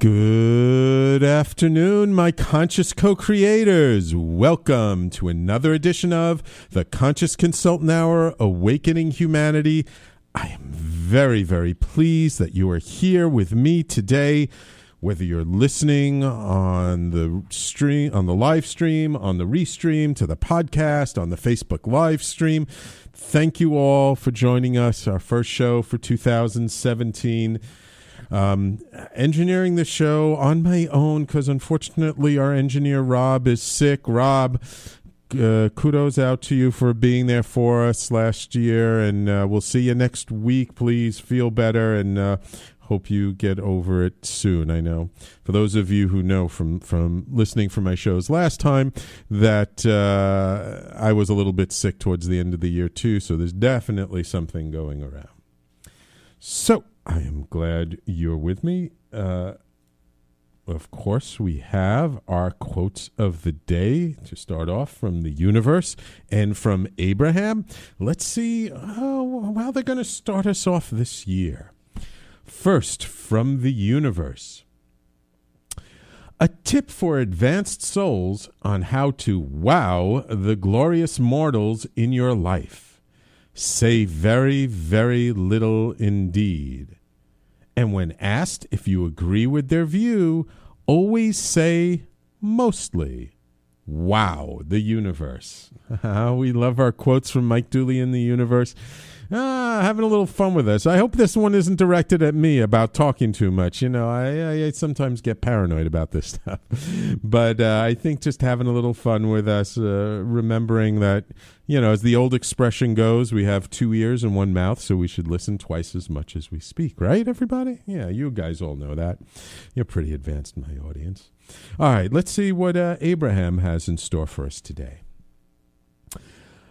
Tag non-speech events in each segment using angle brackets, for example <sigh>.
Good afternoon, my conscious co creators. Welcome to another edition of the Conscious Consultant Hour Awakening Humanity. I am very, very pleased that you are here with me today. Whether you're listening on the stream, on the live stream, on the restream, to the podcast, on the Facebook live stream, thank you all for joining us. Our first show for 2017 um, engineering the show on my own because unfortunately our engineer Rob is sick. Rob, uh, kudos out to you for being there for us last year, and uh, we'll see you next week. Please feel better and. Uh, hope you get over it soon. I know for those of you who know from from listening for my shows last time that uh, I was a little bit sick towards the end of the year too. So there's definitely something going around. So I am glad you're with me. Uh, of course, we have our quotes of the day to start off from the universe and from Abraham. Let's see how, how they're going to start us off this year. First, from the universe. A tip for advanced souls on how to wow the glorious mortals in your life. Say very, very little indeed. And when asked if you agree with their view, always say mostly. Wow, the universe. <laughs> we love our quotes from Mike Dooley in the universe ah, having a little fun with us. I hope this one isn't directed at me about talking too much. You know, I, I sometimes get paranoid about this <laughs> stuff. but uh, I think just having a little fun with us, uh, remembering that, you know, as the old expression goes, we have two ears and one mouth, so we should listen twice as much as we speak, right, everybody? Yeah, you guys all know that. You're pretty advanced in my audience. All right, let's see what uh, Abraham has in store for us today.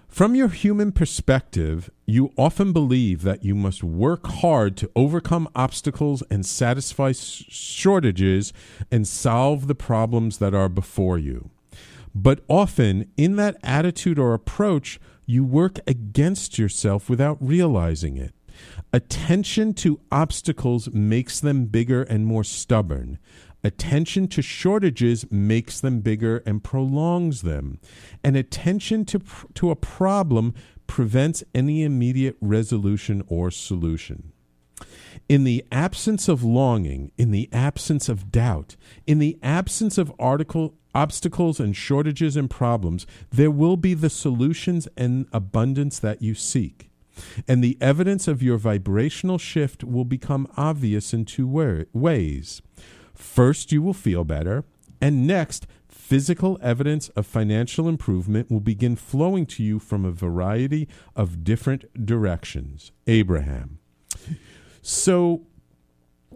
From your human perspective, you often believe that you must work hard to overcome obstacles and satisfy shortages and solve the problems that are before you. But often, in that attitude or approach, you work against yourself without realizing it. Attention to obstacles makes them bigger and more stubborn. Attention to shortages makes them bigger and prolongs them. And attention to, to a problem prevents any immediate resolution or solution. In the absence of longing, in the absence of doubt, in the absence of article, obstacles and shortages and problems, there will be the solutions and abundance that you seek. And the evidence of your vibrational shift will become obvious in two ways. First, you will feel better, and next, physical evidence of financial improvement will begin flowing to you from a variety of different directions. Abraham. So,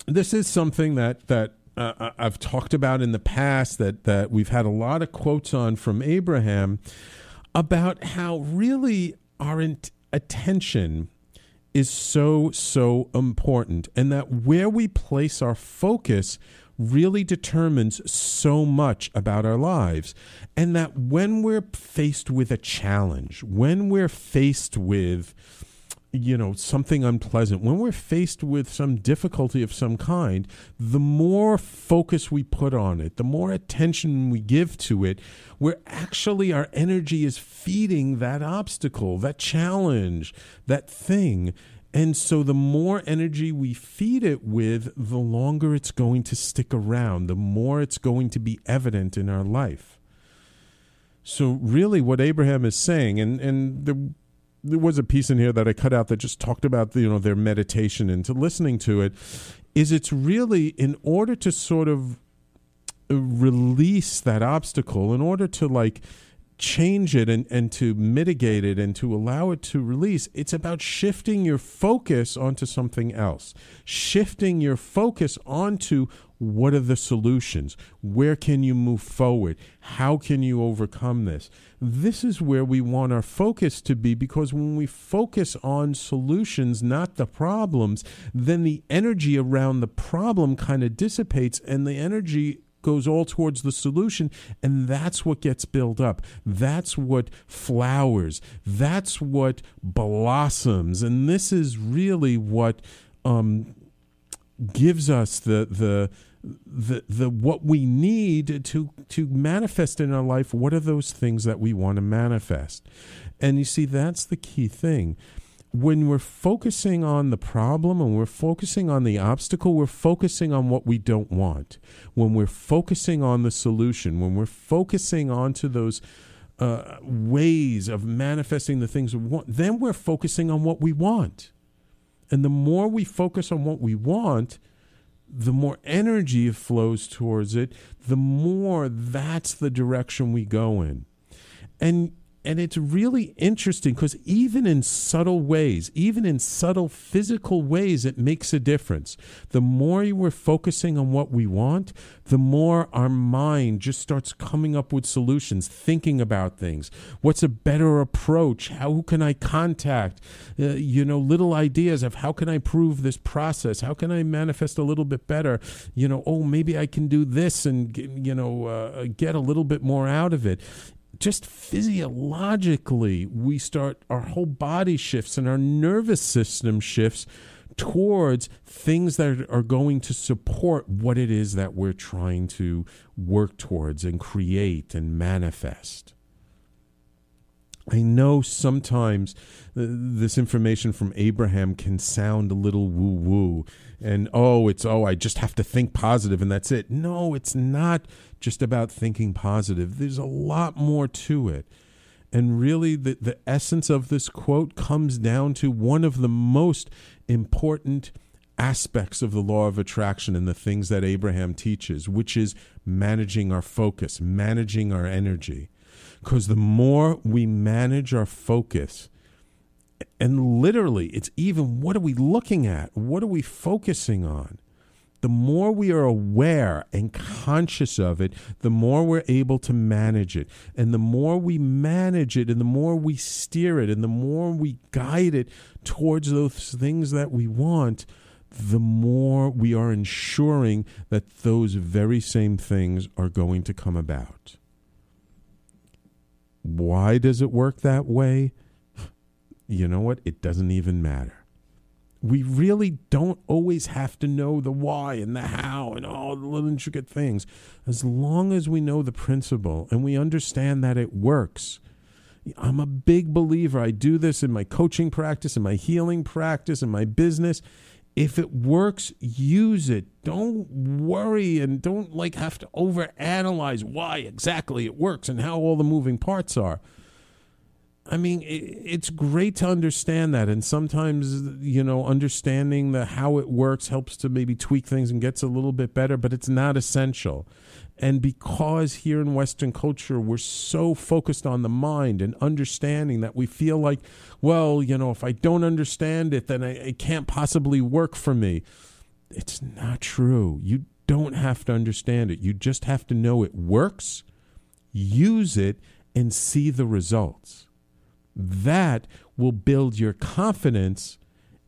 this is something that that uh, I've talked about in the past that that we've had a lot of quotes on from Abraham about how really our in- attention is so so important and that where we place our focus really determines so much about our lives. And that when we're faced with a challenge when we're faced with you know something unpleasant when we're faced with some difficulty of some kind the more focus we put on it the more attention we give to it we're actually our energy is feeding that obstacle that challenge that thing and so the more energy we feed it with the longer it's going to stick around the more it's going to be evident in our life. So really what abraham is saying and and the there was a piece in here that I cut out that just talked about you know their meditation and to listening to it is it's really in order to sort of uh, release that obstacle in order to like change it and, and to mitigate it and to allow it to release, it's about shifting your focus onto something else, shifting your focus onto what are the solutions? Where can you move forward? How can you overcome this? This is where we want our focus to be because when we focus on solutions, not the problems, then the energy around the problem kind of dissipates and the energy goes all towards the solution and that's what gets built up. That's what flowers. That's what blossoms. And this is really what um, gives us the the the the what we need to to manifest in our life. What are those things that we want to manifest? And you see that's the key thing when we're focusing on the problem and we're focusing on the obstacle, we're focusing on what we don't want. When we're focusing on the solution, when we're focusing onto those uh, ways of manifesting the things we want, then we're focusing on what we want. And the more we focus on what we want, the more energy flows towards it, the more that's the direction we go in. And and it's really interesting because even in subtle ways, even in subtle physical ways, it makes a difference. The more we're focusing on what we want, the more our mind just starts coming up with solutions, thinking about things. What's a better approach? How can I contact? Uh, you know, little ideas of how can I prove this process? How can I manifest a little bit better? You know, oh, maybe I can do this and, you know, uh, get a little bit more out of it just physiologically, we start, our whole body shifts and our nervous system shifts towards things that are going to support what it is that we're trying to work towards and create and manifest. I know sometimes uh, this information from Abraham can sound a little woo woo and oh, it's oh, I just have to think positive and that's it. No, it's not just about thinking positive. There's a lot more to it. And really, the, the essence of this quote comes down to one of the most important aspects of the law of attraction and the things that Abraham teaches, which is managing our focus, managing our energy. Because the more we manage our focus, and literally, it's even what are we looking at? What are we focusing on? The more we are aware and conscious of it, the more we're able to manage it. And the more we manage it, and the more we steer it, and the more we guide it towards those things that we want, the more we are ensuring that those very same things are going to come about. Why does it work that way? You know what? It doesn't even matter. We really don't always have to know the why and the how and all the little intricate things. As long as we know the principle and we understand that it works. I'm a big believer. I do this in my coaching practice, in my healing practice, in my business. If it works, use it. Don't worry and don't like have to overanalyze why exactly it works and how all the moving parts are. I mean, it's great to understand that, and sometimes you know, understanding the how it works helps to maybe tweak things and gets a little bit better, but it's not essential. And because here in Western culture, we're so focused on the mind and understanding that we feel like, well, you know, if I don't understand it, then I, it can't possibly work for me. It's not true. You don't have to understand it. You just have to know it works, use it, and see the results. That will build your confidence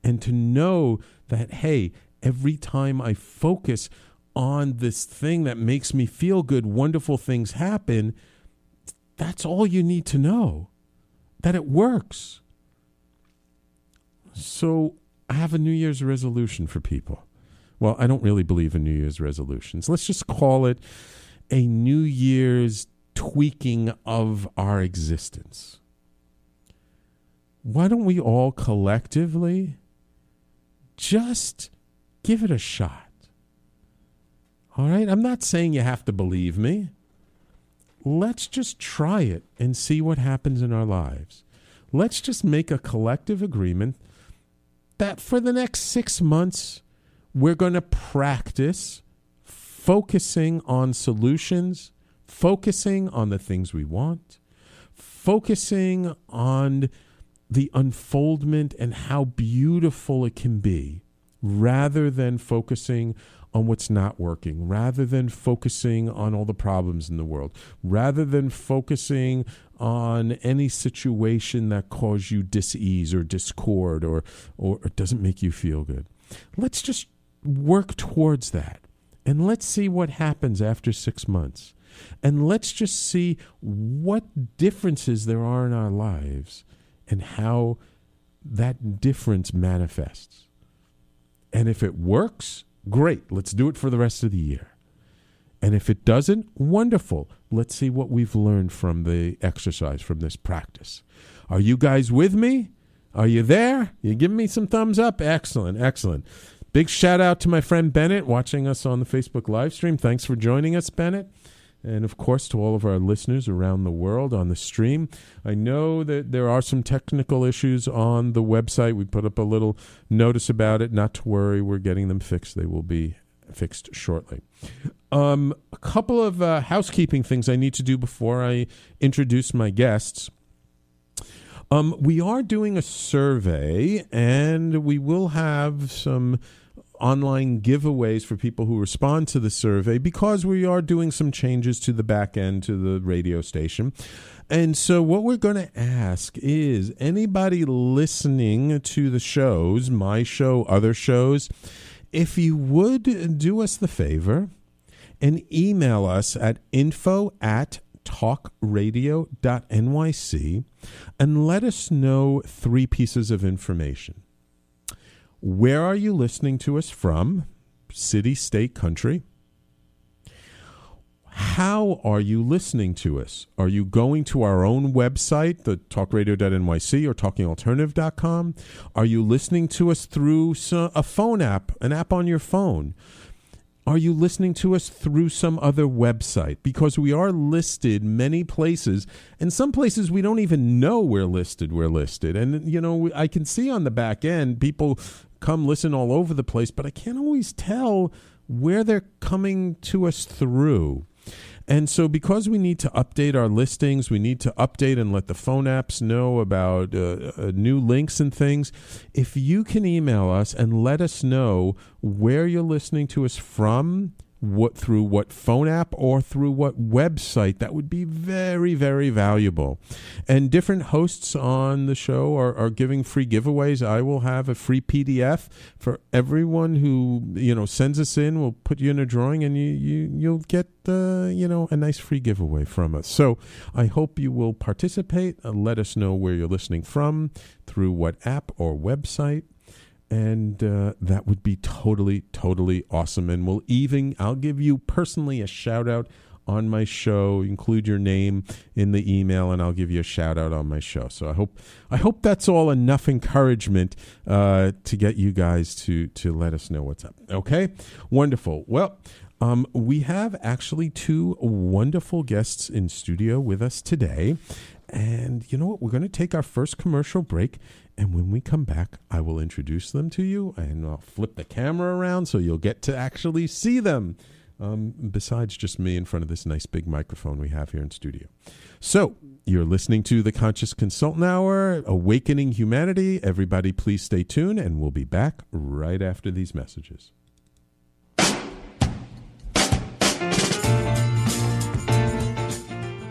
and to know that, hey, every time I focus on this thing that makes me feel good, wonderful things happen. That's all you need to know that it works. So, I have a New Year's resolution for people. Well, I don't really believe in New Year's resolutions. Let's just call it a New Year's tweaking of our existence. Why don't we all collectively just give it a shot? All right? I'm not saying you have to believe me. Let's just try it and see what happens in our lives. Let's just make a collective agreement that for the next six months, we're going to practice focusing on solutions, focusing on the things we want, focusing on the unfoldment and how beautiful it can be, rather than focusing on what's not working, rather than focusing on all the problems in the world, rather than focusing on any situation that causes you dis-ease or discord or, or, or doesn't make you feel good. Let's just work towards that. And let's see what happens after six months. And let's just see what differences there are in our lives and how that difference manifests. And if it works, Great. Let's do it for the rest of the year. And if it doesn't, wonderful. Let's see what we've learned from the exercise, from this practice. Are you guys with me? Are you there? You giving me some thumbs up? Excellent, excellent. Big shout out to my friend Bennett watching us on the Facebook live stream. Thanks for joining us, Bennett and of course to all of our listeners around the world on the stream. I know that there are some technical issues on the website. We put up a little notice about it. Not to worry, we're getting them fixed. They will be fixed shortly. Um, a couple of uh, housekeeping things I need to do before I introduce my guests. Um, we are doing a survey, and we will have some online giveaways for people who respond to the survey because we are doing some changes to the back end to the radio station. And so, what we're going to ask is anybody listening to the shows, my show, other shows, if you would do us the favor and email us at info at talkradio.nyc and let us know three pieces of information. Where are you listening to us from? City, state, country. How are you listening to us? Are you going to our own website, the talkradio.nyc or talkingalternative.com? Are you listening to us through a phone app, an app on your phone? Are you listening to us through some other website? Because we are listed many places, and some places we don't even know we're listed. We're listed, and you know I can see on the back end people come listen all over the place, but I can't always tell where they're coming to us through. And so, because we need to update our listings, we need to update and let the phone apps know about uh, uh, new links and things. If you can email us and let us know where you're listening to us from, what through what phone app or through what website that would be very very valuable. And different hosts on the show are, are giving free giveaways. I will have a free pdf for everyone who you know sends us in we'll put you in a drawing and you, you you'll get uh, you know a nice free giveaway from us. So i hope you will participate. Uh, let us know where you're listening from through what app or website and uh, that would be totally totally awesome. And we'll even i'll give you personally a shout out on my show. Include your name in the email and i'll give you a shout out on my show. So i hope i hope that's all enough encouragement uh, to get you guys to to let us know what's up. Okay? Wonderful. Well um, we have actually two wonderful guests in studio with us today and you know what? We're going to take our first commercial break. And when we come back, I will introduce them to you and I'll flip the camera around so you'll get to actually see them. um, besides just me in front of this nice big microphone we have here in studio. So, you're listening to the Conscious Consultant Hour, Awakening Humanity. Everybody, please stay tuned, and we'll be back right after these messages.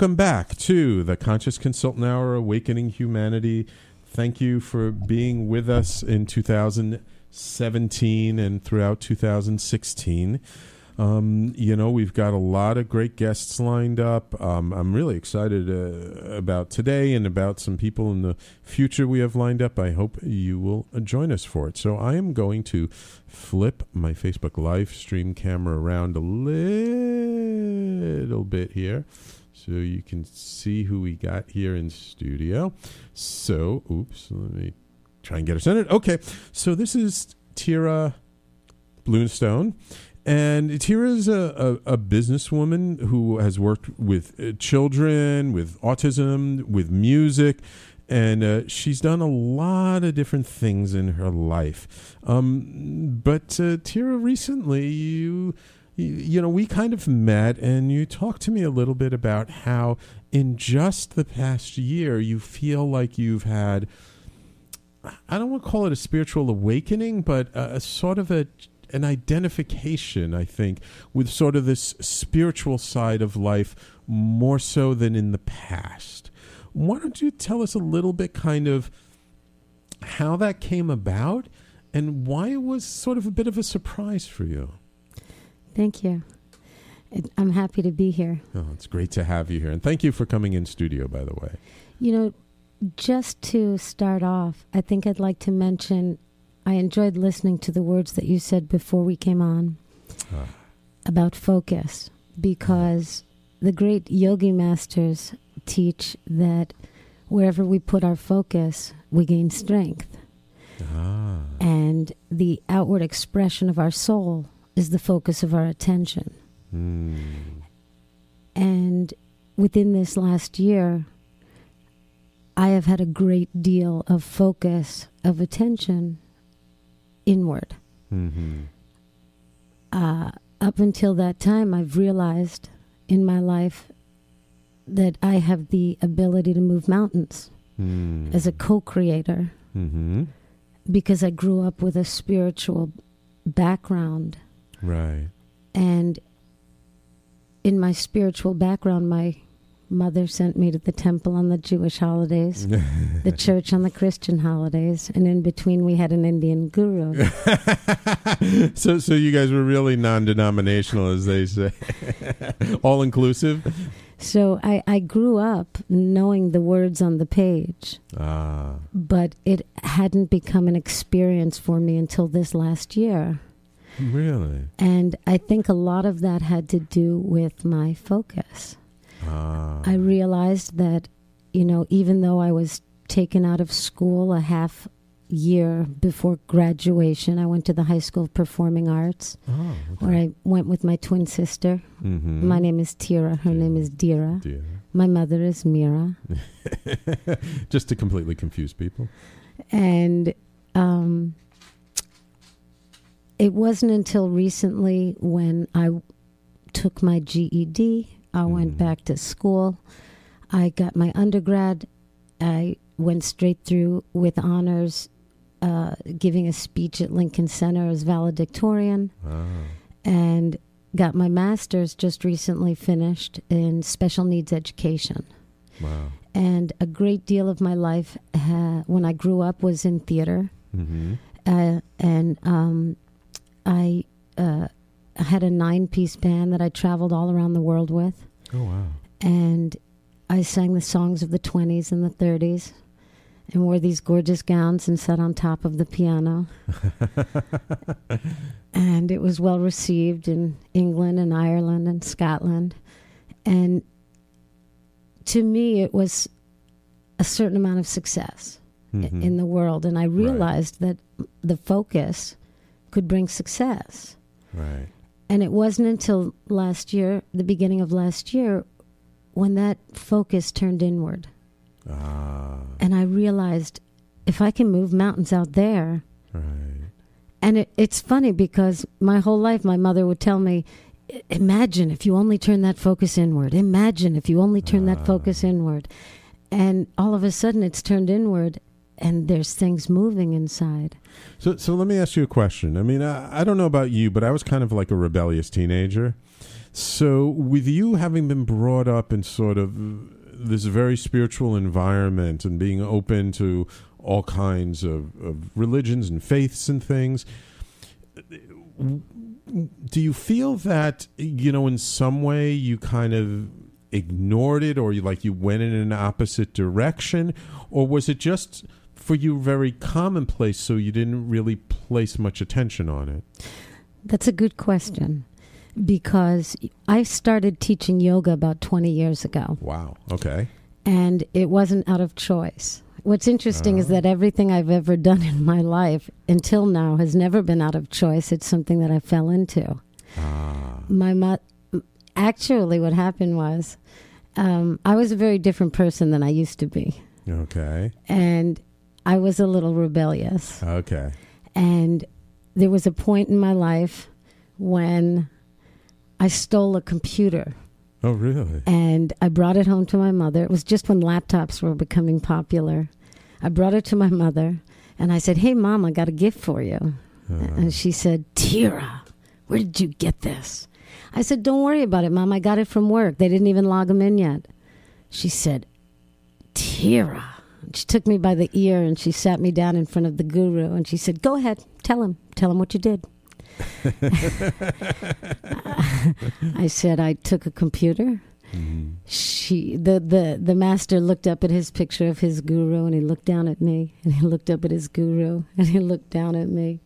Welcome back to the Conscious Consultant Hour, Awakening Humanity. Thank you for being with us in 2017 and throughout 2016. Um, you know, we've got a lot of great guests lined up. Um, I'm really excited uh, about today and about some people in the future we have lined up. I hope you will join us for it. So I am going to flip my Facebook live stream camera around a little bit here so you can see who we got here in studio. So, oops, let me try and get her centered. Okay, so this is Tira Bluestone. And Tira is a, a, a businesswoman who has worked with uh, children, with autism, with music, and uh, she's done a lot of different things in her life. Um, but uh, Tira, recently you, you, know, we kind of met, and you talked to me a little bit about how in just the past year you feel like you've had. I don't want to call it a spiritual awakening, but a, a sort of a an identification, I think, with sort of this spiritual side of life more so than in the past. Why don't you tell us a little bit, kind of, how that came about and why it was sort of a bit of a surprise for you? Thank you. It, I'm happy to be here. Oh, it's great to have you here. And thank you for coming in studio, by the way. You know, just to start off, I think I'd like to mention I enjoyed listening to the words that you said before we came on Ah. about focus because the great yogi masters teach that wherever we put our focus, we gain strength. Ah. And the outward expression of our soul is the focus of our attention. Hmm. And within this last year, I have had a great deal of focus, of attention inward. Mm-hmm. Uh, up until that time, I've realized in my life that I have the ability to move mountains Mm. as a co creator Mm-hmm. because I grew up with a spiritual background. Right. And in my spiritual background, my mother sent me to the temple on the Jewish holidays, <laughs> the church on the Christian holidays, and in between we had an Indian guru. <laughs> so, so you guys were really non-denominational, as they say, <laughs> all inclusive. so I, I grew up knowing the words on the page, Ah, but it hadn't become an experience for me until this last year. Really? And I think a lot of that had to do with my focus. Ah, I realized that, you know, even though I was taken out of school a half year before graduation, I went to the High School of Performing Arts, Oh, okay. where I went with my twin sister. Mhm. My name is Tira. Her name is Dira. Dear. My mother is Mira. <laughs> Just to completely confuse people. And um, it wasn't until recently when I took my GED, I went Mhm. back to school, I got my undergrad, I went straight through with honors, uh, giving a speech at Lincoln Center as valedictorian, and got my master's just recently finished in special needs education. Wow. and a great deal of my life uh, when I grew up was in theater, hmm uh, and um, I uh, had a nine-piece band that I traveled all around the world with, Oh wow. and I sang the songs of the twenties and the thirties, and wore these gorgeous gowns and sat on top of the piano. <laughs> and it was well received in England and Ireland and Scotland. And to me, it was a certain amount of success Mhm. in the world. And I realized that the focus could bring success. right. And it wasn't until last year, the beginning of last year, when that focus turned inward. Ah. And I realized if I can move mountains out there, Right. And it, it's funny because my whole life, my mother would tell me, Imagine if you only turn that focus inward. Imagine if you only turn that focus inward. And all of a sudden, it's turned inward, and there's things moving inside. So, so let me ask you a question. I mean, I, I don't know about you, but I was kind of like a rebellious teenager. So, with you having been brought up in sort of this very spiritual environment and being open to all kinds of, of religions and faiths and things, do you feel that you know in some way you kind of ignored it or you like you went in an opposite direction or was it just for you very commonplace so you didn't really place much attention on it That's a good question because I started teaching yoga about 20 years ago. wow okay and it wasn't out of choice. What's interesting is that everything I've ever done in my life until now has never been out of choice. It's something that I fell into. ah My mo- actually, what happened was um, I was a very different person than I used to be, okay and I was a little rebellious. okay And there was a point in my life when I stole a computer oh really and I brought it home to my mother. It was just when laptops were becoming popular. I brought it to my mother and I said, Hey, mom, I got a gift for you. Uh-huh. And she said, Tira, where did you get this? I said, Don't worry about it, mom. I got it from work. They didn't even log them in yet. She said, Tira. She took me by the ear and she sat me down in front of the guru and she said, Go ahead, tell him, tell him what you did. <laughs> <laughs> I said I took a computer. Mm-hmm. She the, the the master looked up at his picture of his guru and he looked down at me and he looked up at his guru and he looked down at me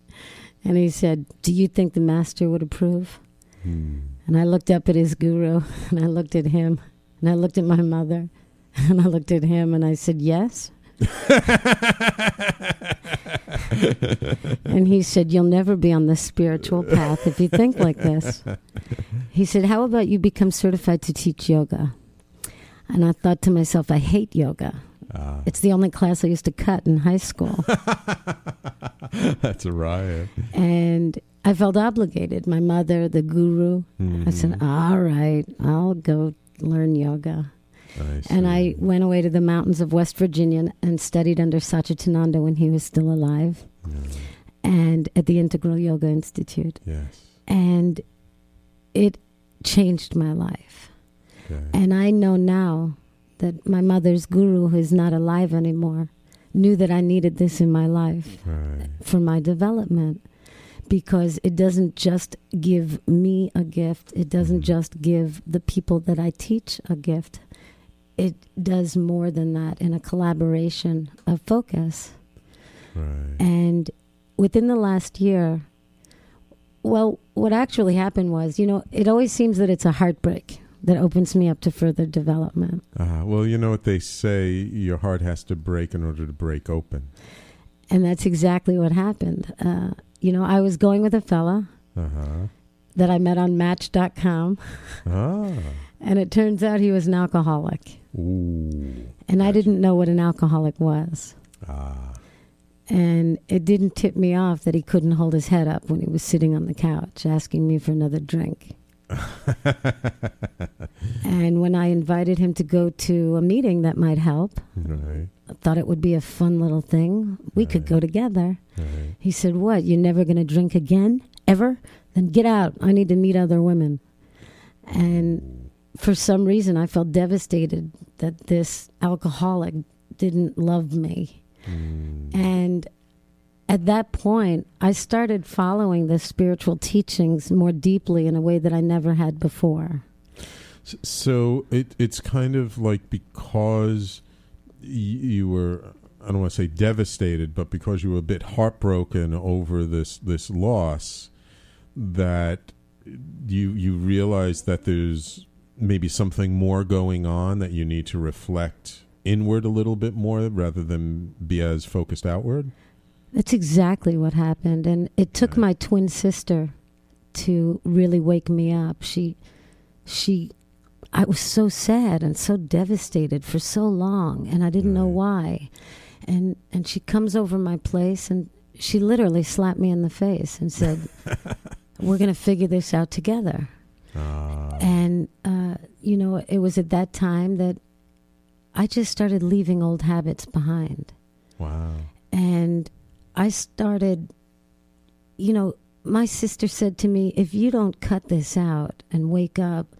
and he said, "Do you think the master would approve?" Hmm. And I looked up at his guru and I looked at him and I looked at my mother and I looked at him and I said, "Yes." <laughs> and he said, You'll never be on the spiritual path if you think like this. He said, How about you become certified to teach yoga? And I thought to myself, I hate yoga. Ah. It's the only class I used to cut in high school. <laughs> that's a riot and I felt obligated. My mother, the guru, I said, All right, I'll go learn yoga. And I went away to the mountains of West Virginia and studied under Satchidananda when he was still alive and at the Integral Yoga Institute. yes And it changed my life. okay. And I know now that my mother's guru, who is not alive anymore, knew that I needed this in my life right for my development because it doesn't just give me a gift, it doesn't mm. just give the people that I teach a gift. It does more than that in a collaboration of focus. right And within the last year, well, what actually happened was, you know, it always seems that it's a heartbreak that opens me up to further development. uh, well you know what they say your heart has to break in order to break open And that's exactly what happened. Uh, you know, I was going with a fella Uh-huh. that I met on Match.com, Ah. <laughs> and it turns out he was an alcoholic. Ooh. And I didn't know what an alcoholic was. Ah. And it didn't tip me off that he couldn't hold his head up when he was sitting on the couch asking me for another drink. <laughs> and when I invited him to go to a meeting that might help, Right. I thought it would be a fun little thing. We could go together. Right. He said, What? You're never going to drink again? Ever? Then get out. I need to meet other women. And for some reason, I felt devastated that this alcoholic didn't love me. Mm. And at that point, I started following the spiritual teachings more deeply in a way that I never had before. So it it's kind of like because you were I don't want to say devastated, but because you were a bit heartbroken over this this loss, that you you realize that there's maybe something more going on that you need to reflect inward a little bit more rather than be as focused outward. That's exactly what happened. And it took Right. my twin sister to really wake me up. She, she, I was so sad and so devastated for so long, and I didn't know why. And and she comes over my place and she literally slapped me in the face and said, <laughs> "We're going to figure this out together." Ah. And uh, you know, it was at that time that I just started leaving old habits behind wow. and I started, you know, my sister said to me, if you don't cut this out and wake up,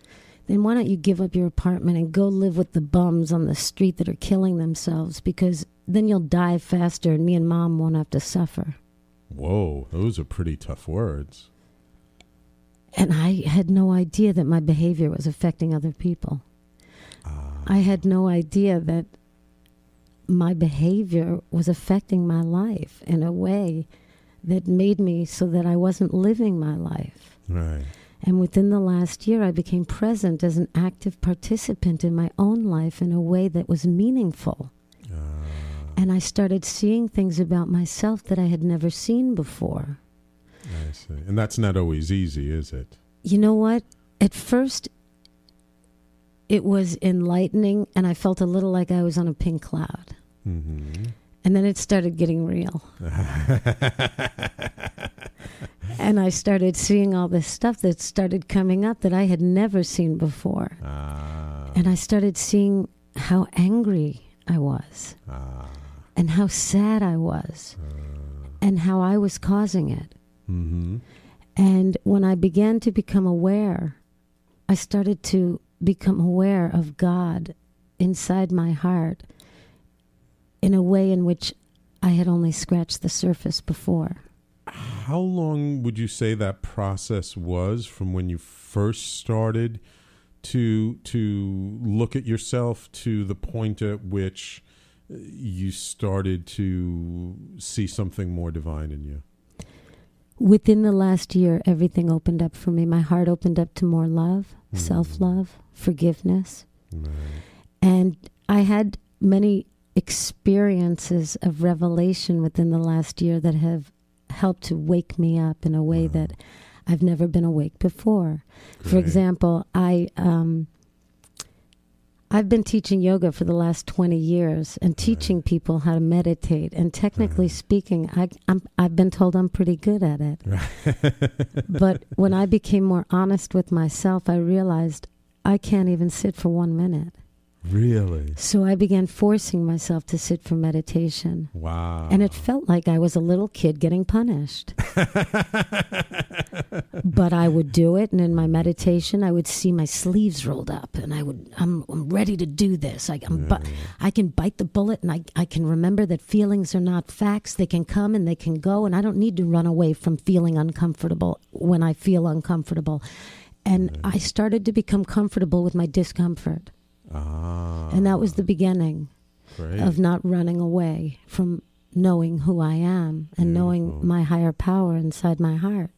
then why don't you give up your apartment and go live with the bums on the street that are killing themselves? Because then you'll die faster and me and mom won't have to suffer. Whoa, those are pretty tough words. And I had no idea that my behavior was affecting other people. Ah. I had no idea that my behavior was affecting my life in a way that made me so that I wasn't living my life. Right. And within the last year, I became present as an active participant in my own life in a way that was meaningful. Ah. And I started seeing things about myself that I had never seen before. I see. And that's not always easy, is it? You know what? At first, it was enlightening, and I felt a little like I was on a pink cloud. Mm-hmm. And then it started getting real. <laughs> and I started seeing all this stuff that started coming up that I had never seen before. Ah. And I started seeing how angry I was, Ah. and how sad I was, and how I was causing it. Mm-hmm. And when I began to become aware, I started to become aware of God inside my heart in a way in which I had only scratched the surface before. How long would you say that process was from when you first started to to look at yourself to the point at which uh, you started to see something more divine in you? Within the last year, everything opened up for me. My heart opened up to more love, Mm. self love, forgiveness. Right. And I had many experiences of revelation within the last year that have helped to wake me up in a way that I've never been awake before. For example, I um, I've been teaching yoga for the last 20 years and teaching people how to meditate. And technically speaking, I, I'm, I've been told I'm pretty good at it. <laughs> but when I became more honest with myself, I realized I can't even sit for one minute. Really? So I began forcing myself to sit for meditation. Wow. And it felt like I was a little kid getting punished. <laughs> but I would do it, and in my meditation, I would see my sleeves rolled up, and I would, I'm, I'm ready to do this. I, I'm, bu- I can bite the bullet, and I, I can remember that feelings are not facts. They can come and they can go, and I don't need to run away from feeling uncomfortable when I feel uncomfortable. And I started to become comfortable with my discomfort. Ah, And that was the beginning great. of not running away from knowing who I am and knowing my higher power inside my heart.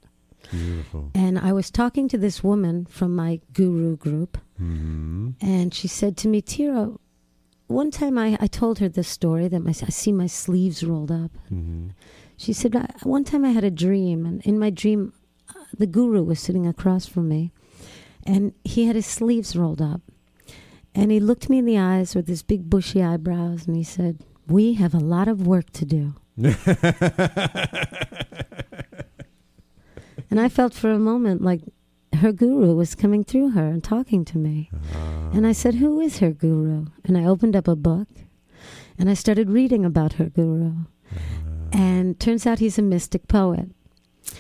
Beautiful. And I was talking to this woman from my guru group, Mm-hmm. and she said to me, Tira, one time I, I told her this story that my, I see my sleeves rolled up. Mm-hmm. She said, I, one time I had a dream, and in my dream, uh, the guru was sitting across from me, and he had his sleeves rolled up. And he looked me in the eyes with his big bushy eyebrows, and he said, We have a lot of work to do. <laughs> and I felt for a moment like her guru was coming through her and talking to me. And I said, Who is her guru? And I opened up a book and I started reading about her guru. Uh-huh. And turns out he's a mystic poet.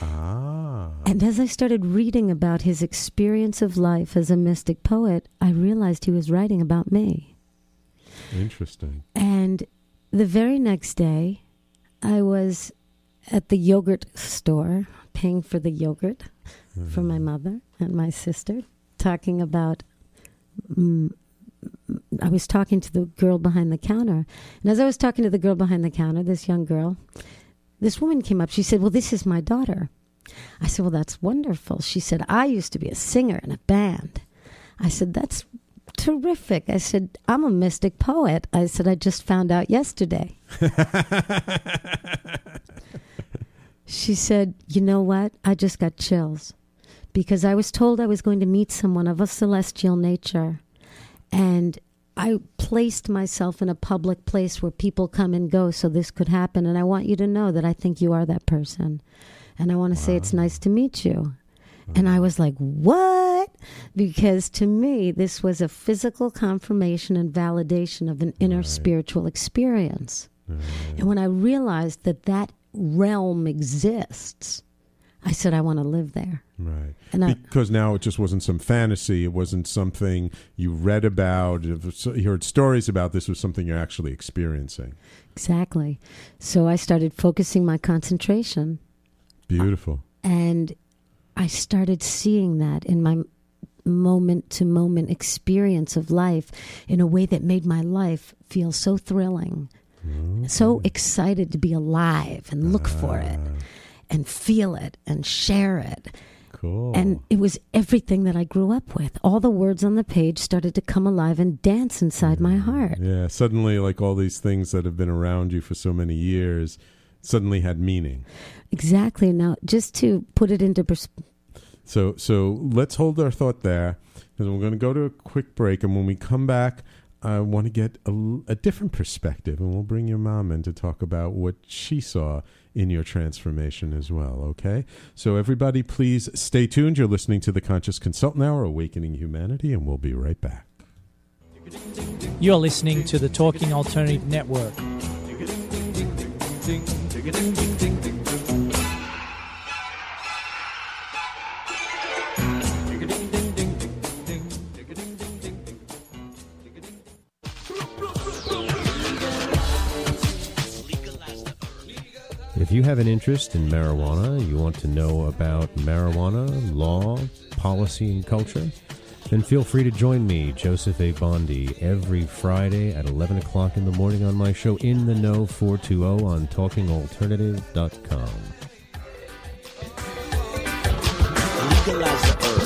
Ah. And as I started reading about his experience of life as a mystic poet, I realized he was writing about me. Interesting. And the very next day, I was at the yogurt store paying for the yogurt for my mother and my sister, talking about. Mm, I was talking to the girl behind the counter. And as I was talking to the girl behind the counter, this young girl, this woman came up. She said, Well, this is my daughter. I said, Well, that's wonderful. She said, I used to be a singer in a band. I said, That's terrific. I said, I'm a mystic poet. I said, I just found out yesterday. <laughs> she said, You know what? I just got chills because I was told I was going to meet someone of a celestial nature. And I placed myself in a public place where people come and go so this could happen. And I want you to know that I think you are that person. And I want to wow. say it's nice to meet you. And I mm-hmm. was like, what? Because to me, this was a physical confirmation and validation of an inner right. spiritual experience. Right. And mm-hmm. when I realized that that realm exists, I said, I want to live there. Right. And because I, now it just wasn't some fantasy. It wasn't something you read about. You heard stories about. This was something you're actually experiencing. Exactly. So I started focusing my concentration. Beautiful. And I started seeing that in my moment to moment experience of life in a way that made my life feel so thrilling, okay. so excited to be alive and look uh. for it ah. and feel it and share it. Cool. And it was everything that I grew up with. All the words on the page started to come alive and dance inside my mm. heart. Yeah, suddenly, like all these things that have been around you for so many years suddenly had meaning. Exactly. Now, just to put it into perspective. So, so let's hold our thought there because we're going to go to a quick break. And when we come back, I want to get a, a, different perspective, and we'll bring your mom in to talk about what she saw in your transformation as well. Okay? So, everybody, please stay tuned. You're listening to the Conscious Consultant Hour, Awakening Humanity, and we'll be right back. You're listening to the Talking Alternative Network. If you have an interest in marijuana, you want to know about marijuana, law, policy, and culture, then feel free to join me, Joseph A. Bondi, every Friday at 11 o'clock in the morning on my show In the Know 420 on TalkingAlternative.com. Legalize the herb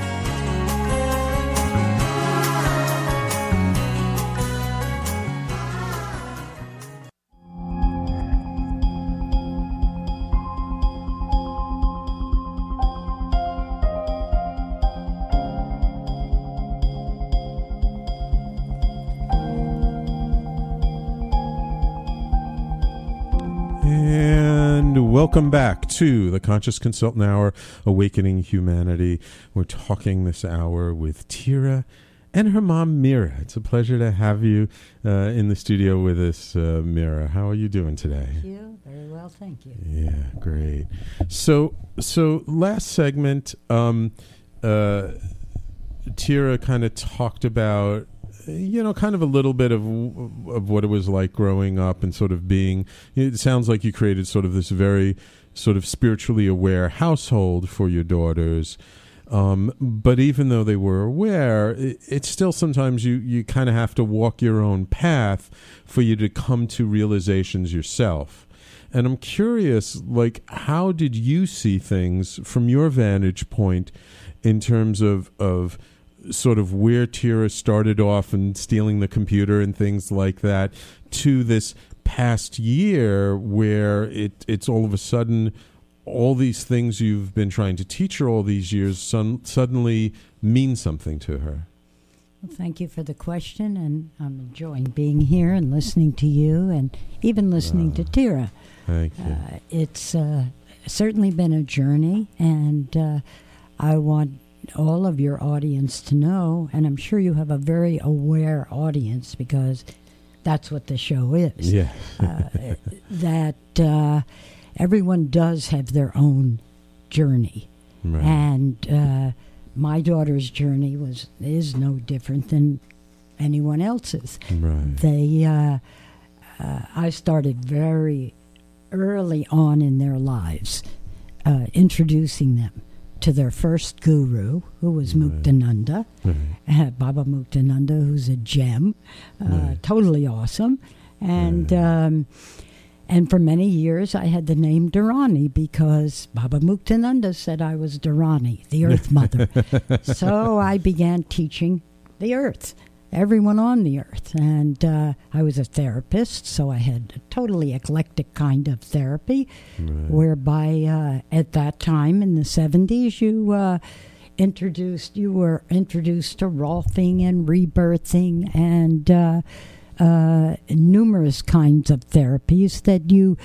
Welcome back to the Conscious Consultant Hour, Awakening Humanity. We're talking this hour with Tira and her mom, Mira. It's a pleasure to have you uh, in the studio with us, uh, Mira. How are you doing today? Thank you. Very well, thank you. Yeah, great. So, so last segment, um, uh, Tira kind of talked about you know, kind of a little bit of of what it was like growing up and sort of being. It sounds like you created sort of this very sort of spiritually aware household for your daughters. Um, but even though they were aware, it, it's still sometimes you, you kind of have to walk your own path for you to come to realizations yourself. And I'm curious, like, how did you see things from your vantage point in terms of, of sort of where Tira started off and stealing the computer and things like that to this past year where it, it's all of a sudden all these things you've been trying to teach her all these years son- suddenly mean something to her? Well, thank you for the question, and I'm enjoying being here and listening to you, and even listening to Tira. Thank you. Uh, it's uh, certainly been a journey, and uh, I want all of your audience to know, and I'm sure you have a very aware audience because that's what the show is. Yeah. Uh, <laughs> that uh, everyone does have their own journey, Right. and uh, my daughter's journey was is no different than anyone else's. Right. They, uh, uh, I started very early on in their lives, uh, introducing them to their first guru, who was Muktananda, uh, Baba Muktananda, who's a gem, uh, Right. totally awesome, and. Um, and for many years, I had the name Dharani because Baba Muktananda said I was Dharani, the Earth Mother. <laughs> so I began teaching the Earth, everyone on the Earth. And uh, I was a therapist, so I had a totally eclectic kind of therapy, whereby uh, at that time in the 70s, you. Uh, introduced you were introduced to rolfing and rebirthing and uh, uh, numerous kinds of therapies that you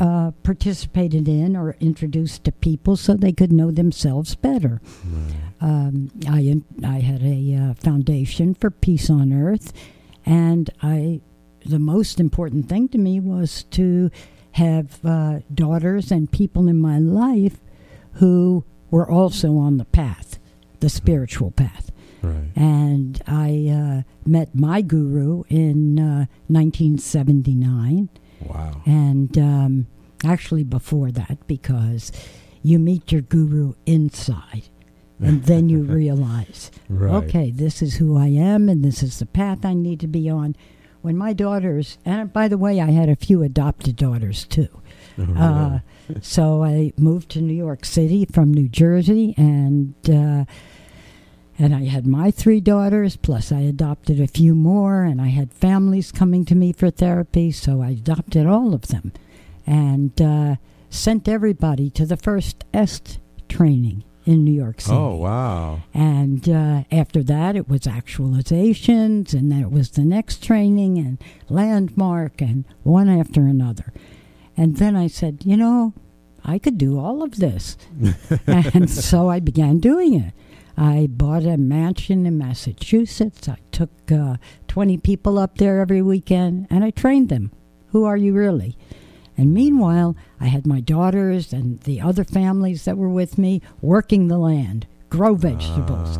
uh, participated in or introduced to people so they could know themselves better. Um, I I had a uh, foundation for peace on earth, and I the most important thing to me was to have uh, daughters and people in my life who were also on the path, the spiritual path. Right. And I uh, met my guru in uh, 1979. Wow. And um, actually before that, because you meet your guru inside. And then you <laughs> realize, Right. okay, this is who I am, and this is the path I need to be on. When my daughters, and by the way, I had a few adopted daughters too. Uh, <laughs> so I moved to New York City from New Jersey, and uh, and I had my three daughters. Plus, I adopted a few more, and I had families coming to me for therapy. So I adopted all of them, and uh, sent everybody to the first EST training in New York City. Oh, wow. And uh, after that, it was actualizations, and then it was the next training and landmark, and one after another. And then I said, you know, I could do all of this. <laughs> and so I began doing it. I bought a mansion in Massachusetts. I took uh, 20 people up there every weekend, and I trained them. Who are you really? And meanwhile, I had my daughters and the other families that were with me working the land, grow vegetables,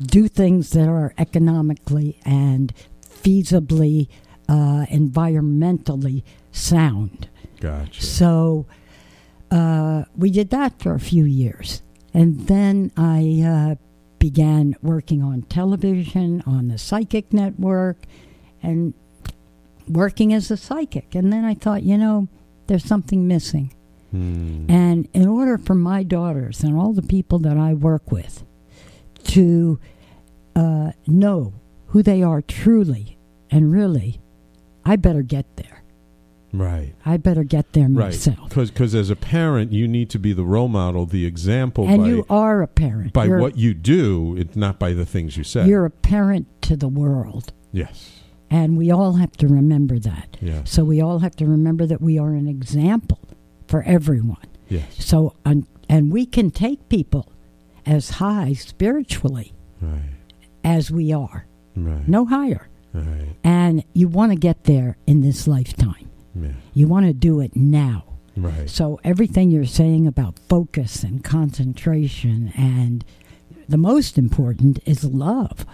do things that are economically and feasibly, uh, environmentally sound. Gotcha. So uh, we did that for a few years. And then I uh, began working on television, on the psychic network, and working as a psychic. And then I thought, you know, there's something missing. Hmm. And in order for my daughters and all the people that I work with to uh, know who they are truly and really, I better get there. Right. I better get there Right. myself. Because as a parent, you need to be the role model, the example And by, you are a parent. by You're- what you do, it's not by the things you say. You're a parent to the world. yes. And we all have to remember that. Yes. So we all have to remember that we are an example for everyone. Yes. So, and, and we can take people as high spiritually Right. as we are. Right. no higher. Right. And you want to get there in this lifetime. Yeah. You want to do it now. Right. So everything you're saying about focus and concentration and the most important is love.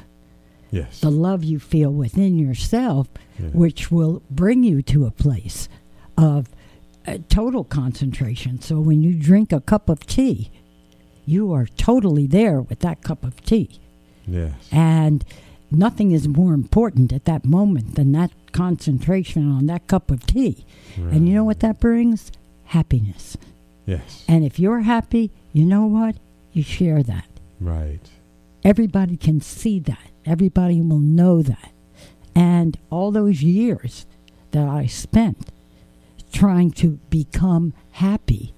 Yes. The love you feel within yourself, which will bring you to a place of uh, total concentration. So when you drink a cup of tea, you are totally there with that cup of tea. Yes. And nothing is more important at that moment than that concentration on that cup of tea. And you know what that brings? Happiness. Yes. And if you're happy, you know what? You share that. Right. Everybody can see that. Everybody will know that. And all those years that I spent trying to become happy,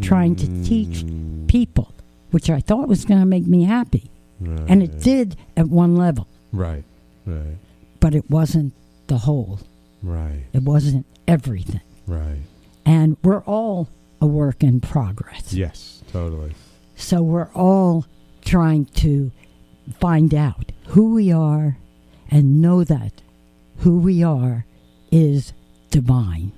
trying to teach mm. people, which I thought was going to make me happy. And it did at one level, Right. Right. but it wasn't the whole. Right. It wasn't everything. Right. And we're all a work in progress. Yes. Totally. So we're all trying to find out who we are and know that who we are is divine.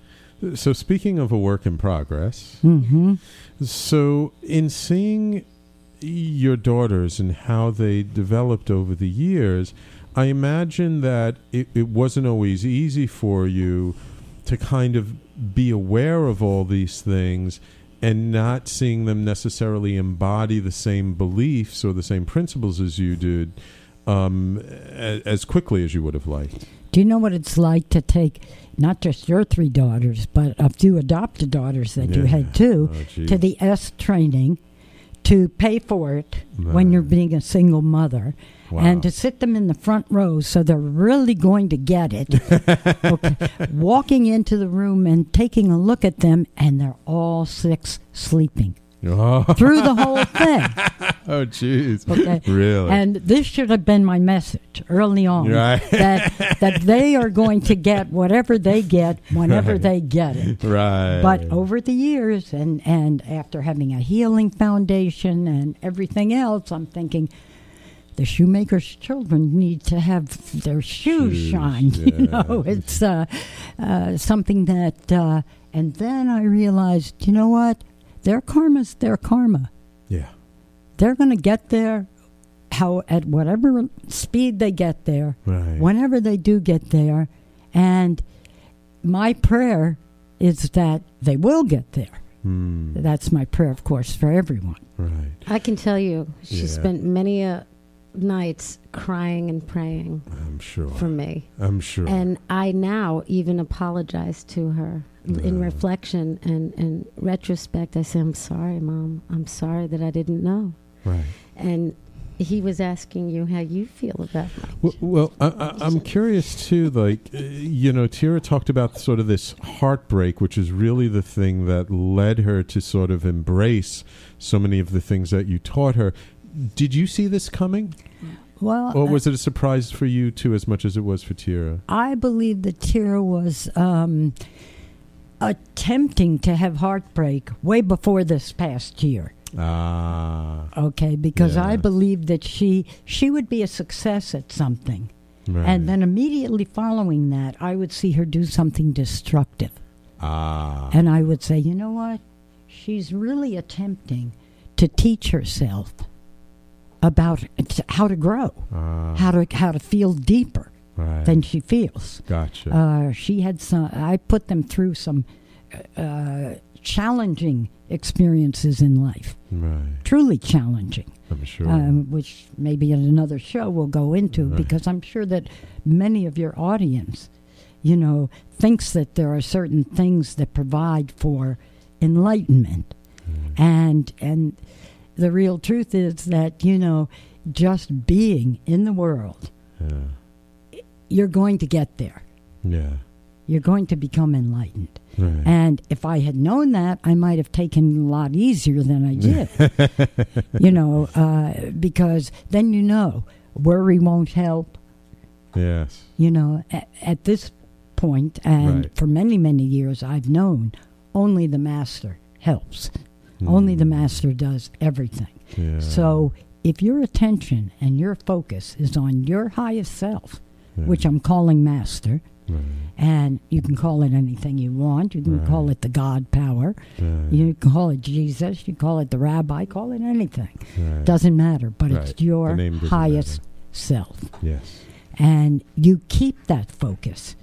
So speaking of a work in progress, hmm so in seeing your daughters and how they developed over the years, I imagine that it, it wasn't always easy for you to kind of be aware of all these things and not seeing them necessarily embody the same beliefs or the same principles as you did um, as quickly as you would have liked. Do you know what it's like to take not just your three daughters, but a few adopted daughters that you had too, Oh, to the EST training, to pay for it when you're being a single mother, and to sit them in the front row so they're really going to get it. <laughs> okay. Walking into the room and taking a look at them, and they're all six sleeping Oh. <laughs> through the whole thing. oh, jeez. Okay. Really? And this should have been my message early on Right. <laughs> that that they are going to get whatever they get whenever Right. they get it. Right. But over the years and and after having a healing foundation and everything else, I'm thinking the shoemaker's children need to have their shoes Shoes, shined. <laughs> You know, it's uh, uh, something that. Uh, and then I realized, you know what? Their karma's their karma Yeah. they're going to get there how at whatever speed they get there Right. whenever they do get there and my prayer is that they will get there Hmm. that's my prayer of course for everyone Right. I can tell you, she Yeah. spent many a nights crying and praying I'm sure. for me. I'm sure. And I now even apologize to her in reflection and in retrospect. I say, I'm sorry, Mom. I'm sorry that I didn't know. Right. And he was asking you how you feel about my Well, well I, I, I'm curious too. Like, uh, you know, Tira talked about sort of this heartbreak, which is really the thing that led her to sort of embrace so many of the things that you taught her. Did you see this coming, well or was it a surprise for you too, as much as it was for Tira? i believe that tira was um, attempting to have heartbreak way before this past year Ah, okay because i Yeah. believed that she she would be a success at something right. And then immediately following that, I would see her do something destructive. ah, And I would say, you know what? She's really attempting to teach herself about how to grow, ah, how to how to feel deeper right. than she feels. Gotcha. Uh, she had some. I put them through some uh, challenging experiences in life, right. truly challenging. I'm sure. um, which maybe in another show we'll go into Right. because I'm sure that many of your audience, you know, thinks that there are certain things that provide for enlightenment, and and the real truth is that you know, just being in the world, yeah. You're going to get there. Yeah. You're going to become enlightened. Right. And if I had known that, I might have taken a lot easier than I did. <laughs> you know, uh, because then you know worry won't help. yes. You know, at, at this point, and Right. for many, many years, I've known only the master helps. Only the Mm. master does everything. Yeah. So if your attention and your focus is on your highest self, Mm-hmm. which I'm calling master, and you can call it anything you want. You can Right. call it the God power. Right. You can call it Jesus. You call it the rabbi. Call it anything. Right. Doesn't matter. But Right. it's your The name doesn't highest self. Yes. And you keep that focus.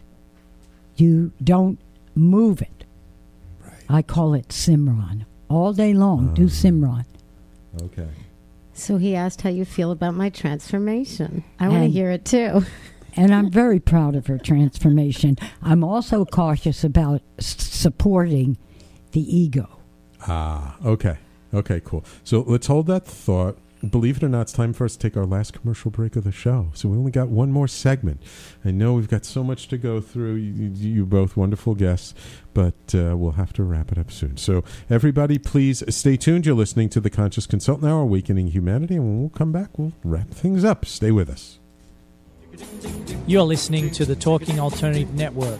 You don't move it. I call it Simran. All day long, Oh. do uh-huh. Simran. Okay. So he asked how you feel about my transformation. I want to hear it too. <laughs> And I'm very proud of her transformation. I'm also cautious about s- supporting the ego. Ah, okay. Okay, cool. So let's hold that thought. Believe it or not, it's time for us to take our last commercial break of the show. So we only got one more segment. I know we've got so much to go through. You, you both wonderful guests, but uh, we'll have to wrap it up soon. So everybody, please stay tuned. You're listening to the Conscious Consultant Hour, Awakening Humanity, and when we'll come back, we'll wrap things up. Stay with us. You're listening to the Talking Alternative Network.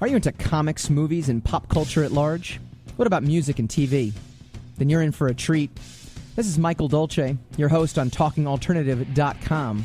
Are you into comics, movies, and pop culture at large? What about music and TV? Then you're in for a treat. This is Michael Dolce, your host on TalkingAlternative.com.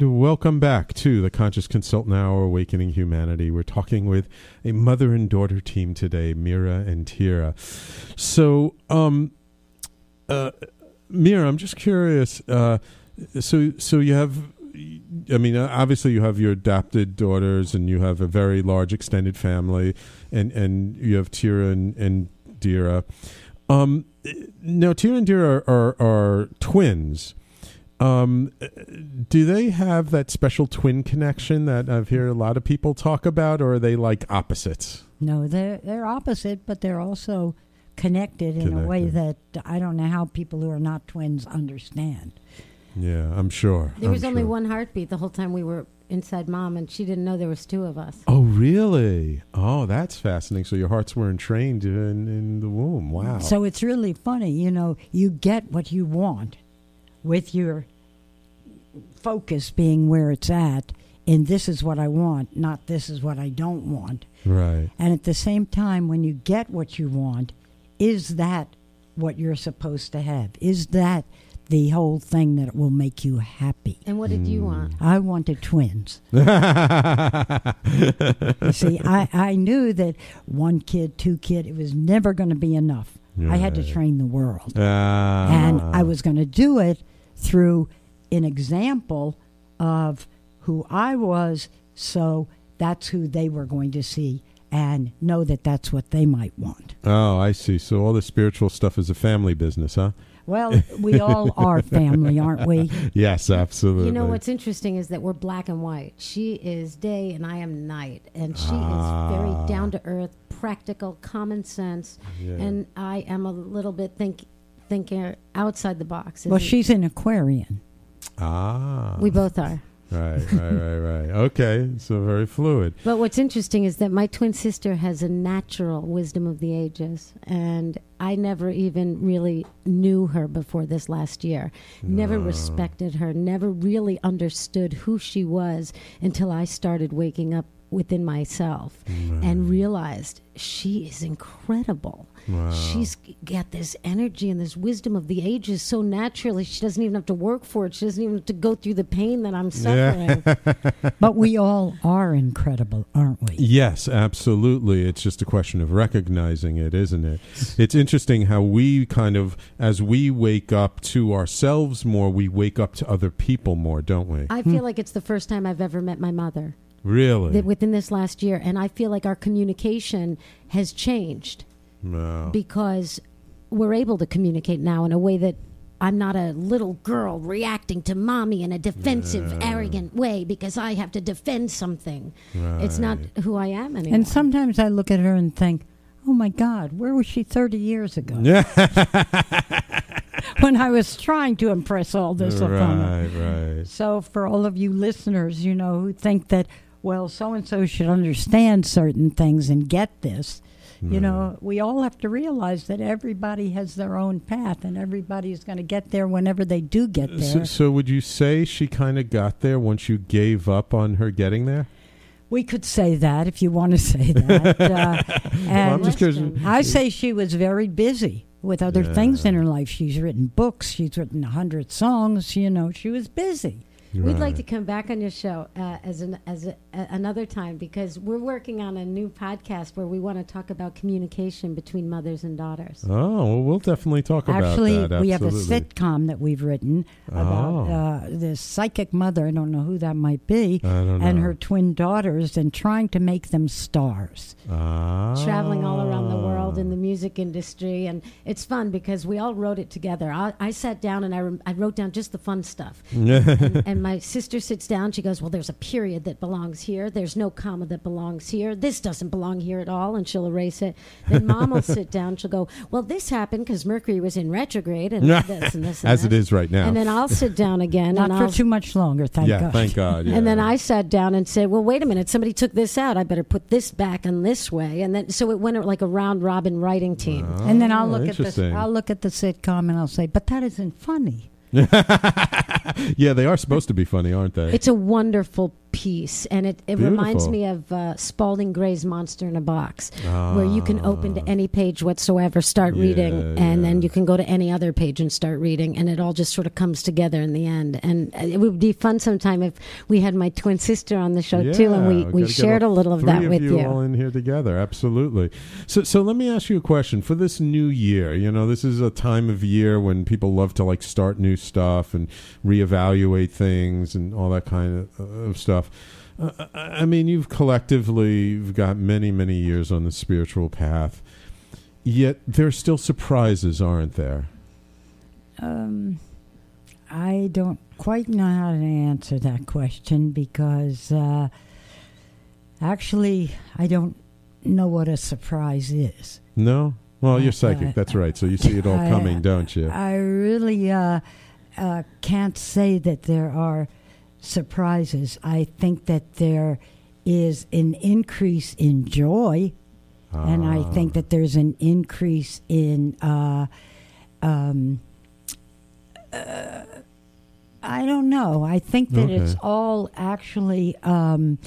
And welcome back to the Conscious Consultant Hour, Awakening Humanity. We're talking with a mother and daughter team today, Mira and Tira. So, um, uh, Mira, I'm just curious. Uh, so, so you have, I mean, uh, obviously you have your adopted daughters, and you have a very large extended family, and and you have Tira and, and Dira. Um, now, Tira and Dira are, are, are twins. Um, do they have that special twin connection that I've heard a lot of people talk about, or are they like opposites? No, they're they're opposite, but they're also connected in a way that I don't know how people who are not twins understand. Yeah, I'm sure. There I'm was only sure. one heartbeat the whole time we were inside mom, and she didn't know there was two of us. Oh, really? Oh, that's fascinating. So your hearts weren't trained in, in the womb. Wow. So it's really funny, you know, you get what you want with your focus being where it's at and this is what I want, not this is what I don't want. right. And at the same time, when you get what you want, is that what you're supposed to have? Is that the whole thing that will make you happy? And what did you Hmm. want? I wanted twins. <laughs> you see, I, I knew that one kid, two kid, it was never going to be enough. I had to train the world. Ah. And I was going to do it through an example of who I was, so that's who they were going to see and know that that's what they might want. Oh, I see. So all the spiritual stuff is a family business, huh? Well, we all <laughs> are family, aren't we? Yes, absolutely. You know what's interesting is that we're black and white. She is day and I am night, and she Ah. is very down to earth, practical, common sense, Yeah. and I am a little bit think thinking outside the box. Well, she's an Aquarian. Ah. We both are. Right, right, right, right. Okay, so very fluid. But what's interesting is that my twin sister has a natural wisdom of the ages, and I never even really knew her before this last year. Never respected her, never really understood who she was until I started waking up within myself and realized she is incredible. Wow. She's got this energy and this wisdom of the ages so naturally. She doesn't even have to work for it. She doesn't even have to go through the pain that I'm suffering. <laughs> but we all are incredible, aren't we? Yes, absolutely. It's just a question of recognizing it, isn't it? It's interesting how we kind of, as we wake up to ourselves more, we wake up to other people more, don't we? I feel hmm. like it's the first time I've ever met my mother. Really? That within this last year, and I feel like our communication has changed Wow. because we're able to communicate now in a way that I'm not a little girl reacting to mommy in a defensive, Yeah. arrogant way because I have to defend something. It's not who I am anymore. And sometimes I look at her and think, oh my God, where was she 30 years ago? <laughs> <laughs> when I was trying to impress all this upon her. Right, right. So, for all of you listeners, you know, who think that, well, so and so should understand certain things and get this, you know, we all have to realize that everybody has their own path and everybody's going to get there whenever they do get there. So, so would you say she kind of got there once you gave up on her getting there? We could say that if you want to say that. uh, <laughs> Well, I'm just curious. I say she was very busy with other things in her life. She's written books. She's written a hundred songs. You know, she was busy. We'd like to come back on your show uh, as an as a, a, another time because we're working on a new podcast where we want to talk about communication between mothers and daughters. Oh, well, we'll definitely talk Actually, about that. Actually, we have a sitcom that we've written about Oh. uh, this psychic mother. I don't know who that might be, and her twin daughters, and trying to make them stars. Ah. traveling all around the world in the music industry, and it's fun because we all wrote it together. I, I sat down and I, rem- I wrote down just the fun stuff, <laughs> and, and my sister sits down. She goes, "Well, there's a period that belongs here. There's no comma that belongs here. This doesn't belong here at all," and she'll erase it. Then <laughs> Mom will sit down. She'll go, "Well, this happened because Mercury was in retrograde, and this and this." And As it that." is right now. And then I'll sit down again, Not and for I'll too much longer, thank Yeah, God. thank God, And then. I sat down and said, "Well, wait a minute. Somebody took this out. I better put this back in this way." And then so it went like a round robin writing team. Ah, and then I'll Oh, look at the. I'll look at the sitcom and I'll say, "But that isn't funny." <laughs> yeah, they are supposed to be funny, aren't they? It's a wonderful piece, and it, it reminds me of uh, Spalding Gray's Monster in a Box, where you can open to any page whatsoever, start reading, Yeah, and then you can go to any other page and start reading, and it all just sort of comes together in the end. And it would be fun sometime if we had my twin sister on the show too, and we, we shared a little of that with you, you. all in here together. Absolutely. So, so let me ask you a question for this new year. You know, this is a time of year when people love to like start new stuff and reevaluate things and all that kind of, of stuff. Uh, I mean, you've collectively you've got many, many years on the spiritual path. Yet there's still surprises, aren't there? Um, I don't quite know how to answer that question because uh, actually, I don't know what a surprise is. No. Well, you're Uh, psychic. That's right. So you see it all <laughs> I- coming, don't you? I really uh, uh, can't say that there are surprises. I think that there is an increase in joy, and I Ah. think that there's an increase in. Uh, um, uh, I don't know. I think that it's all actually um,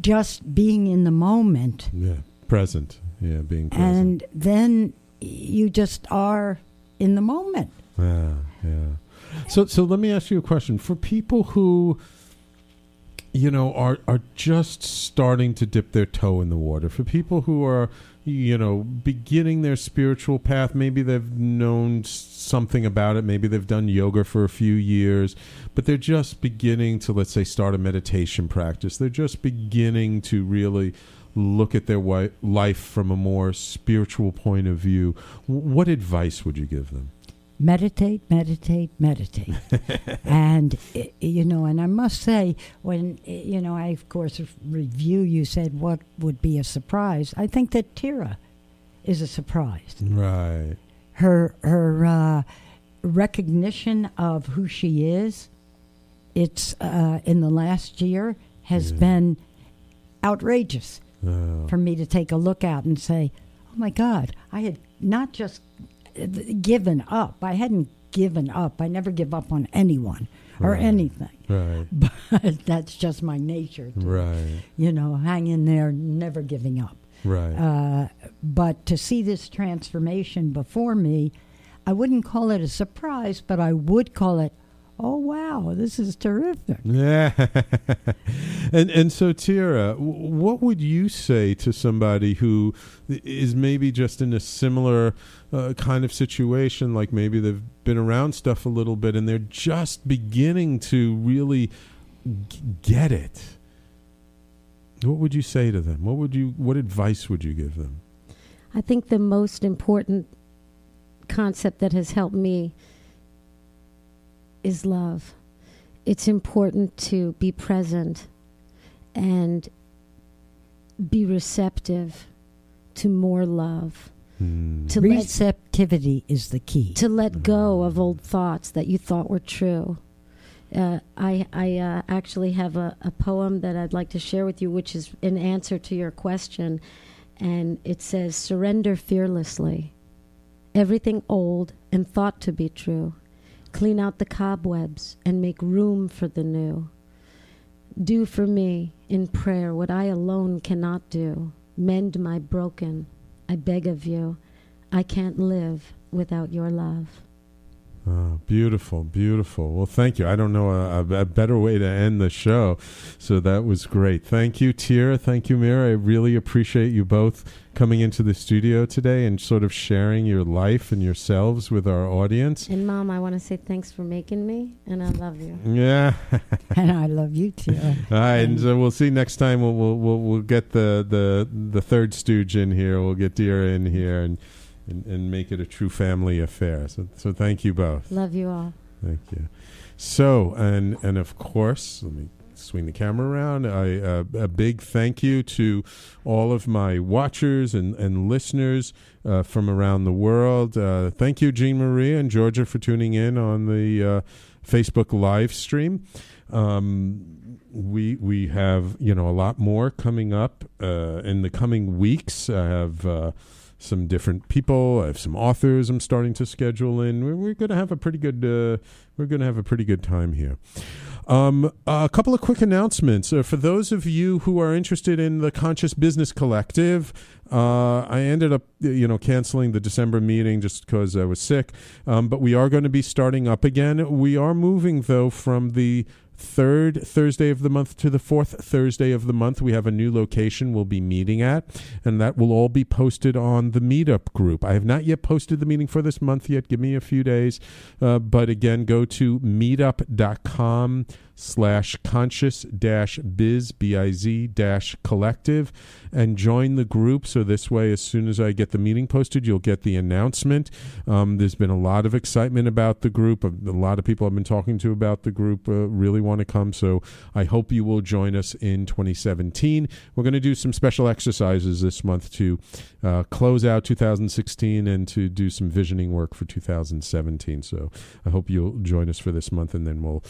just being in the moment. Yeah, present. Yeah, being present. And then you just are in the moment. Yeah, yeah. So, so let me ask you a question. For people who, you know, are are just starting to dip their toe in the water, for people who are, you know, beginning their spiritual path, maybe they've known something about it, maybe they've done yoga for a few years, but they're just beginning to, let's say, start a meditation practice. They're just beginning to really look at their life from a more spiritual point of view. What advice would you give them? Meditate, meditate, meditate. <laughs> and, you know, and I must say, when, you know, I, of course, review, you said what would be a surprise. I think that Tira is a surprise. Right. Her, her uh, recognition of who she is, it's uh, in the last year, has been outrageous Oh. for me to take a look out and say, oh my God, I had not just given up. I hadn't given up. I never give up on anyone or Right. anything. Right. <laughs> But that's just my nature. to, Right. You know, hang in there, never giving up. Right. Uh, but to see this transformation before me, I wouldn't call it a surprise, but I would call it, oh wow, this is terrific. Yeah. <laughs> and and so Tira, what would you say to somebody who is maybe just in a similar uh, kind of situation like maybe they've been around stuff a little bit and they're just beginning to really g- get it. What would you say to them? What would you what advice would you give them? I think the most important concept that has helped me is love. It's important to be present and be receptive to more love. To let, Receptivity is the key. to let go of old thoughts that you thought were true. Uh, I, I uh, actually have a, a poem that I'd like to share with you, which is an answer to your question. And it says, Surrender fearlessly. Everything old and thought to be true. Clean out the cobwebs and make room for the new. Do for me in prayer what I alone cannot do. Mend my broken. I beg of you. I can't live without your love. Oh, beautiful, beautiful. Well, thank you. I don't know a, a, a better way to end the show. So that was great. Thank you, Tira. Thank you, Mira. I really appreciate you both coming into the studio today and sort of sharing your life and yourselves with our audience. And mom, I want to say thanks for making me, and I love you. Yeah. <laughs> and I love you too. <laughs> All right, and so we'll see next time. We'll we'll we'll, we'll get the, the the third stooge in here. We'll get Dira in here and, and and make it a true family affair. So so thank you both. Love you all. Thank you. So and and of course, let me swing the camera around. I uh, a big thank you to all of my watchers and and listeners uh, from around the world. Uh, thank you, Jean Marie and Georgia, for tuning in on the uh, Facebook live stream. Um, we we have you know a lot more coming up uh, in the coming weeks. I have. Some different people. I have some authors I'm starting to schedule in. We're, we're going to have a pretty good. Uh, we're going to have a pretty good time here. Um, a couple of quick announcements uh, for those of you who are interested in the Conscious Business Collective. Uh, I ended up, you know, canceling the December meeting just because I was sick. Um, but we are going to be starting up again. We are moving though from the third Thursday of the month to the fourth Thursday of the month. We have a new location we'll be meeting at, and that will all be posted on the meetup group. I have not yet posted the meeting for this month yet. Give me a few days. Uh, but again, go to meetup.com slash conscious dash biz b-i-z dash collective and join the group. So this way as soon as i get the meeting posted you'll get the announcement. Um, there's been a lot of excitement about the group. A, a lot of people i've been talking to about the group uh, really want to come. So i hope you will join us in 2017 we're going to do some special exercises this month to uh, close out 2016 and to do some visioning work for 2017 so i hope you'll join us for this month and then we'll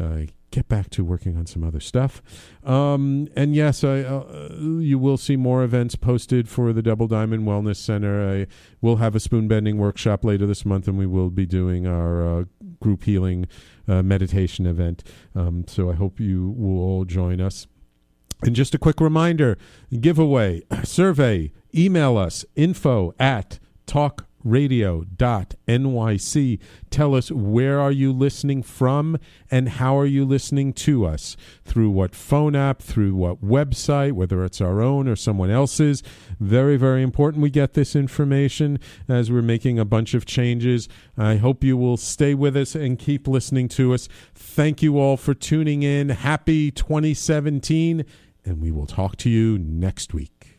uh, get back to working on some other stuff. Um, and yes, I, uh, you will see more events posted for the Double Diamond Wellness Center. I will have a spoon bending workshop later this month, and we will be doing our uh, group healing uh, meditation event. Um, so I hope you will all join us. And just a quick reminder giveaway, <clears throat> survey, email us info at talk radio.nyc. Tell us where are you listening from and how are you listening to us? Through what phone app, through what website, whether it's our own or someone else's. Very, very important we get this information as we're making a bunch of changes. I hope you will stay with us and keep listening to us. Thank you all for tuning in. Happy 2017, and we will talk to you next week.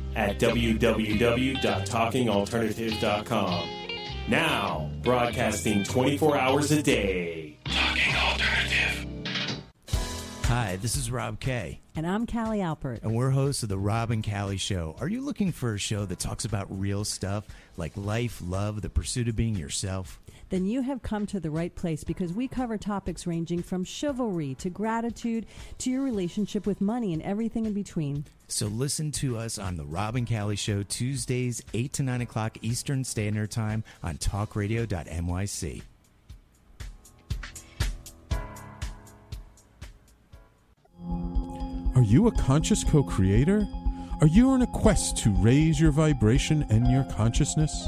at www.talkingalternative.com. Now, broadcasting 24 hours a day. Talking Alternative. Hi, this is Rob Kay. And I'm Callie Alpert. And we're hosts of the Rob and Callie Show. Are you looking for a show that talks about real stuff like life, love, the pursuit of being yourself? Then you have come to the right place because we cover topics ranging from chivalry to gratitude to your relationship with money and everything in between. So listen to us on the Rob and Callie Show Tuesdays, 8 to 9 o'clock Eastern Standard Time on talkradio.nyc. Are you a conscious co creator? Are you on a quest to raise your vibration and your consciousness?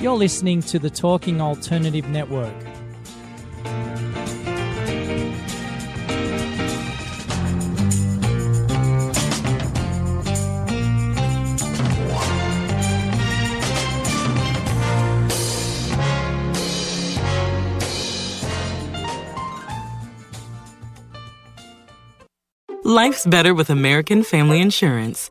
You're listening to the Talking Alternative Network. Life's better with American Family Insurance